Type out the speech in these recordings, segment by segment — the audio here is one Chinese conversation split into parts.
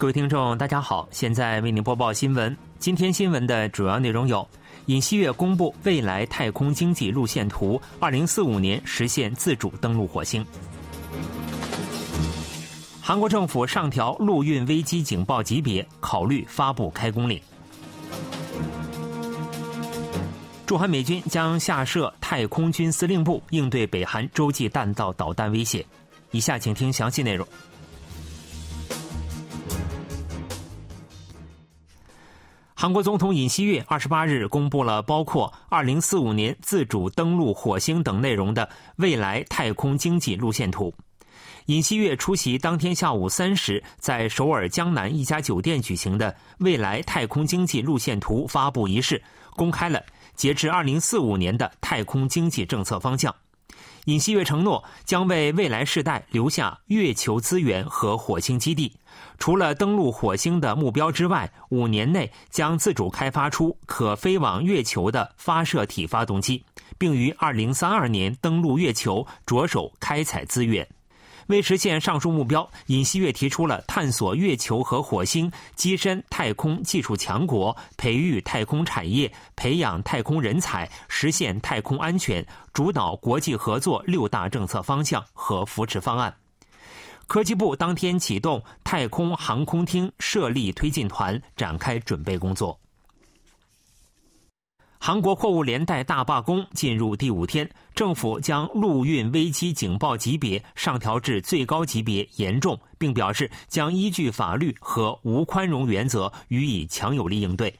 各位听众，大家好，现在为您播报新闻。今天新闻的主要内容有：尹锡悦公布未来太空经济路线图，二零四五年实现自主登陆火星；韩国政府上调陆运危机警报级别，考虑发布开工令；驻韩美军将下设太空军司令部，应对北韩洲际弹道导弹威胁。以下请听详细内容。韩国总统尹锡悦二十八日公布了包括二零四五年自主登陆火星等内容的未来太空经济路线图。尹锡悦出席当天下午三时在首尔江南一家酒店举行的未来太空经济路线图发布仪式，公开了截至二零四五年的太空经济政策方向。尹锡悦承诺将为未来世代留下月球资源和火星基地。除了登陆火星的目标之外，五年内将自主开发出可飞往月球的发射体发动机，并于二零三二年登陆月球，着手开采资源。为实现上述目标，尹锡悦提出了探索月球和火星、跻身太空技术强国、培育太空产业、培养太空人才、实现太空安全、主导国际合作六大政策方向和扶持方案。科技部当天启动太空航空厅设立推进团，展开准备工作。韩国货物连带大罢工进入第五天，政府将陆运危机警报级别上调至最高级别“严重”，并表示将依据法律和无宽容原则予以强有力应对。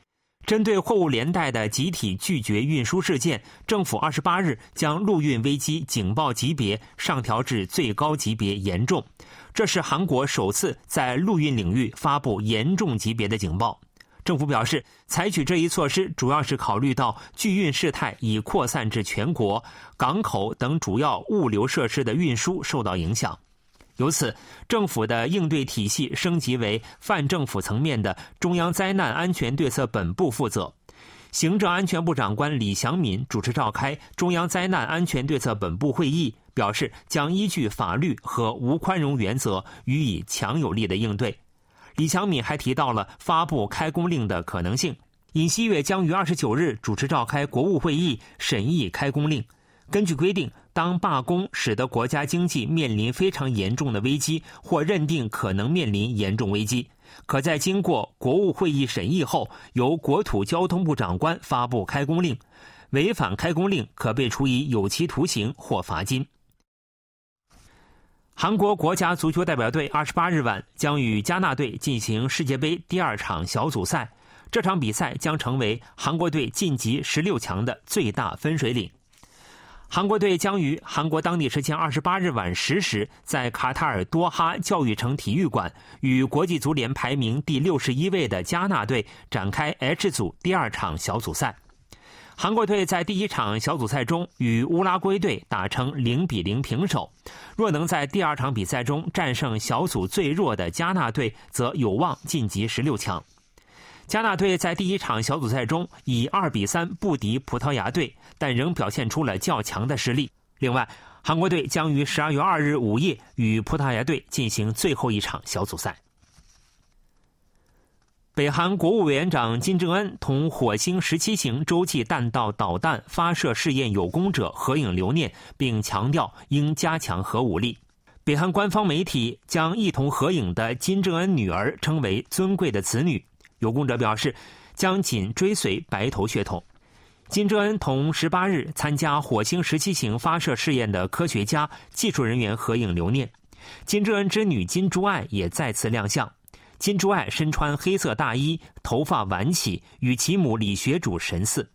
针对货物连带的集体拒绝运输事件，政府二十八日将陆运危机警报级别上调至最高级别“严重”。这是韩国首次在陆运领域发布严重级别的警报。政府表示，采取这一措施主要是考虑到聚运事态已扩散至全国，港口等主要物流设施的运输受到影响。由此，政府的应对体系升级为泛政府层面的中央灾难安全对策本部负责。行政安全部长官李祥敏主持召开中央灾难安全对策本部会议。表示将依据法律和无宽容原则予以强有力的应对。李强敏还提到了发布开工令的可能性。尹锡悦将于二十九日主持召开国务会议审议开工令。根据规定，当罢工使得国家经济面临非常严重的危机，或认定可能面临严重危机，可在经过国务会议审议后，由国土交通部长官发布开工令。违反开工令，可被处以有期徒刑或罚金。韩国国家足球代表队二十八日晚将与加纳队进行世界杯第二场小组赛，这场比赛将成为韩国队晋级十六强的最大分水岭。韩国队将于韩国当地时间二十八日晚十时，在卡塔尔多哈教育城体育馆与国际足联排名第六十一位的加纳队展开 H 组第二场小组赛。韩国队在第一场小组赛中与乌拉圭队打成零比零平手，若能在第二场比赛中战胜小组最弱的加纳队，则有望晋级十六强。加纳队在第一场小组赛中以二比三不敌葡萄牙队，但仍表现出了较强的实力。另外，韩国队将于十二月二日午夜与葡萄牙队进行最后一场小组赛。北韩国务委员长金正恩同火星十七型洲际弹道导弹发射试验有功者合影留念，并强调应加强核武力。北韩官方媒体将一同合影的金正恩女儿称为“尊贵的子女”。有功者表示，将紧追随白头血统。金正恩同十八日参加火星十七型发射试验的科学家、技术人员合影留念。金正恩之女金珠爱也再次亮相。金珠爱身穿黑色大衣，头发挽起，与其母李学主神似。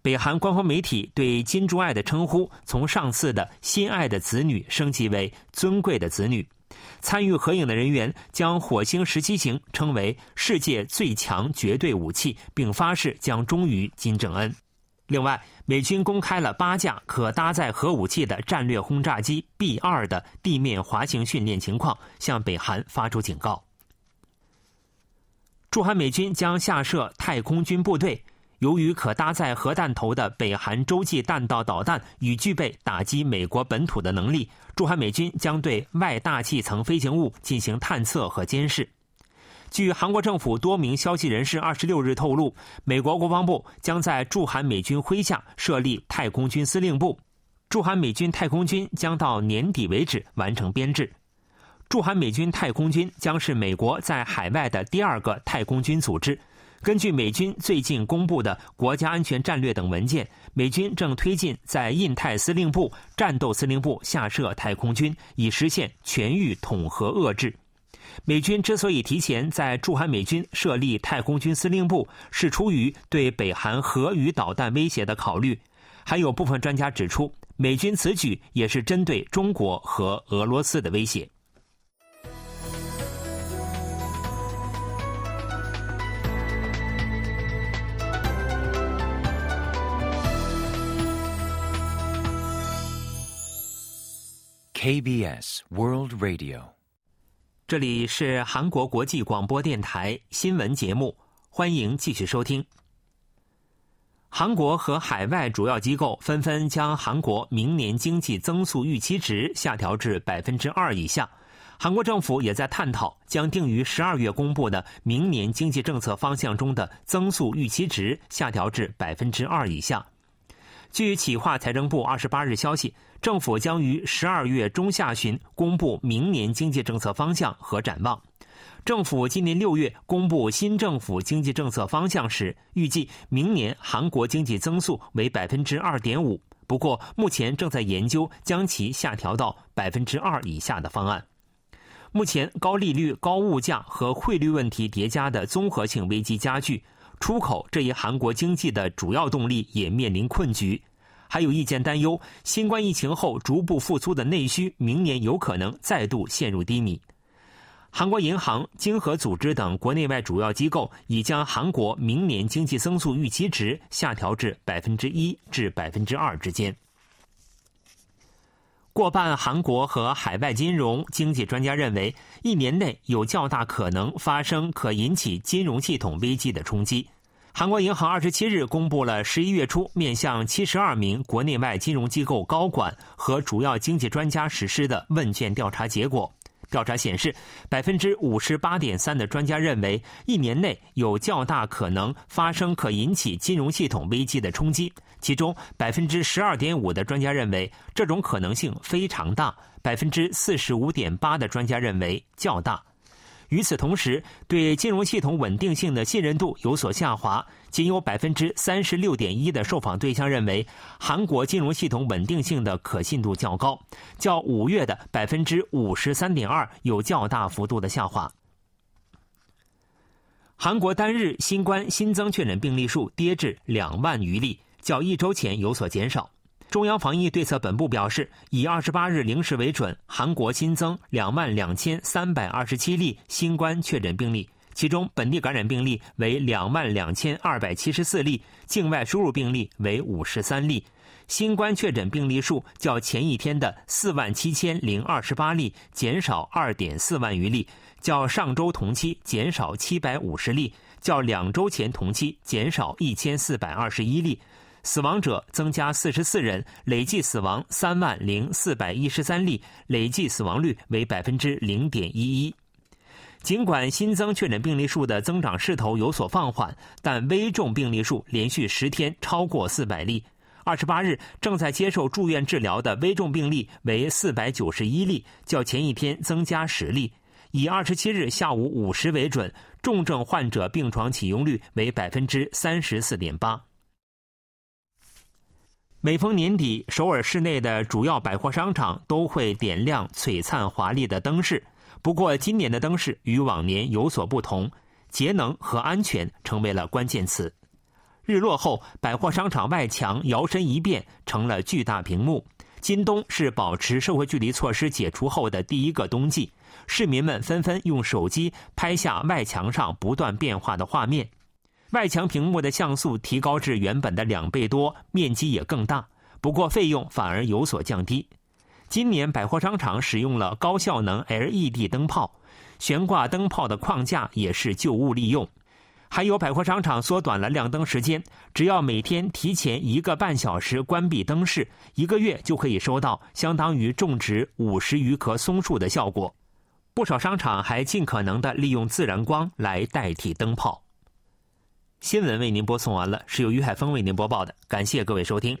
北韩官方媒体对金珠爱的称呼从上次的“心爱的子女”升级为“尊贵的子女”。参与合影的人员将火星十七型称为世界最强绝对武器，并发誓将忠于金正恩。另外，美军公开了八架可搭载核武器的战略轰炸机 B 二的地面滑行训练情况，向北韩发出警告。驻韩美军将下设太空军部队。由于可搭载核弹头的北韩洲际弹道导弹已具备打击美国本土的能力，驻韩美军将对外大气层飞行物进行探测和监视。据韩国政府多名消息人士二十六日透露，美国国防部将在驻韩美军麾下设立太空军司令部，驻韩美军太空军将到年底为止完成编制。驻韩美军太空军将是美国在海外的第二个太空军组织。根据美军最近公布的国家安全战略等文件，美军正推进在印太司令部、战斗司令部下设太空军，以实现全域统合遏制。美军之所以提前在驻韩美军设立太空军司令部，是出于对北韩核与导弹威胁的考虑。还有部分专家指出，美军此举也是针对中国和俄罗斯的威胁。KBS World Radio，这里是韩国国际广播电台新闻节目，欢迎继续收听。韩国和海外主要机构纷纷将韩国明年经济增速预期值下调至百分之二以下，韩国政府也在探讨将定于十二月公布的明年经济政策方向中的增速预期值下调至百分之二以下。据企划财政部二十八日消息，政府将于十二月中下旬公布明年经济政策方向和展望。政府今年六月公布新政府经济政策方向时，预计明年韩国经济增速为百分之二点五。不过，目前正在研究将其下调到百分之二以下的方案。目前，高利率、高物价和汇率问题叠加的综合性危机加剧。出口这一韩国经济的主要动力也面临困局，还有意见担忧，新冠疫情后逐步复苏的内需明年有可能再度陷入低迷。韩国银行、经合组织等国内外主要机构已将韩国明年经济增速预期值下调至百分之一至百分之二之间。过半韩国和海外金融经济专家认为，一年内有较大可能发生可引起金融系统危机的冲击。韩国银行二十七日公布了十一月初面向七十二名国内外金融机构高管和主要经济专家实施的问卷调查结果。调查显示，百分之五十八点三的专家认为，一年内有较大可能发生可引起金融系统危机的冲击。其中，百分之十二点五的专家认为这种可能性非常大，百分之四十五点八的专家认为较大。与此同时，对金融系统稳定性的信任度有所下滑，仅有百分之三十六点一的受访对象认为韩国金融系统稳定性的可信度较高，较五月的百分之五十三点二有较大幅度的下滑。韩国单日新冠新增确诊病例数跌至两万余例，较一周前有所减少。中央防疫对策本部表示，以二十八日零时为准，韩国新增两万两千三百二十七例新冠确诊病例，其中本地感染病例为两万两千二百七十四例，境外输入病例为五十三例。新冠确诊病例数较前一天的四万七千零二十八例减少二点四万余例，较上周同期减少七百五十例，较两周前同期减少一千四百二十一例。死亡者增加四十四人，累计死亡三万零四百一十三例，累计死亡率为百分之零点一一。尽管新增确诊病例数的增长势头有所放缓，但危重病例数连续十天超过四百例。二十八日正在接受住院治疗的危重病例为四百九十一例，较前一天增加十例。以二十七日下午五时为准，重症患者病床启用率为百分之三十四点八。每逢年底，首尔市内的主要百货商场都会点亮璀璨华丽的灯饰。不过，今年的灯饰与往年有所不同，节能和安全成为了关键词。日落后，百货商场外墙摇身一变成了巨大屏幕。今冬是保持社会距离措施解除后的第一个冬季，市民们纷纷用手机拍下外墙上不断变化的画面。外墙屏幕的像素提高至原本的两倍多，面积也更大，不过费用反而有所降低。今年百货商场使用了高效能 LED 灯泡，悬挂灯泡的框架也是旧物利用。还有百货商场缩短了亮灯时间，只要每天提前一个半小时关闭灯饰，一个月就可以收到相当于种植五十余棵松树的效果。不少商场还尽可能的利用自然光来代替灯泡。新闻为您播送完了，是由于海峰为您播报的，感谢各位收听。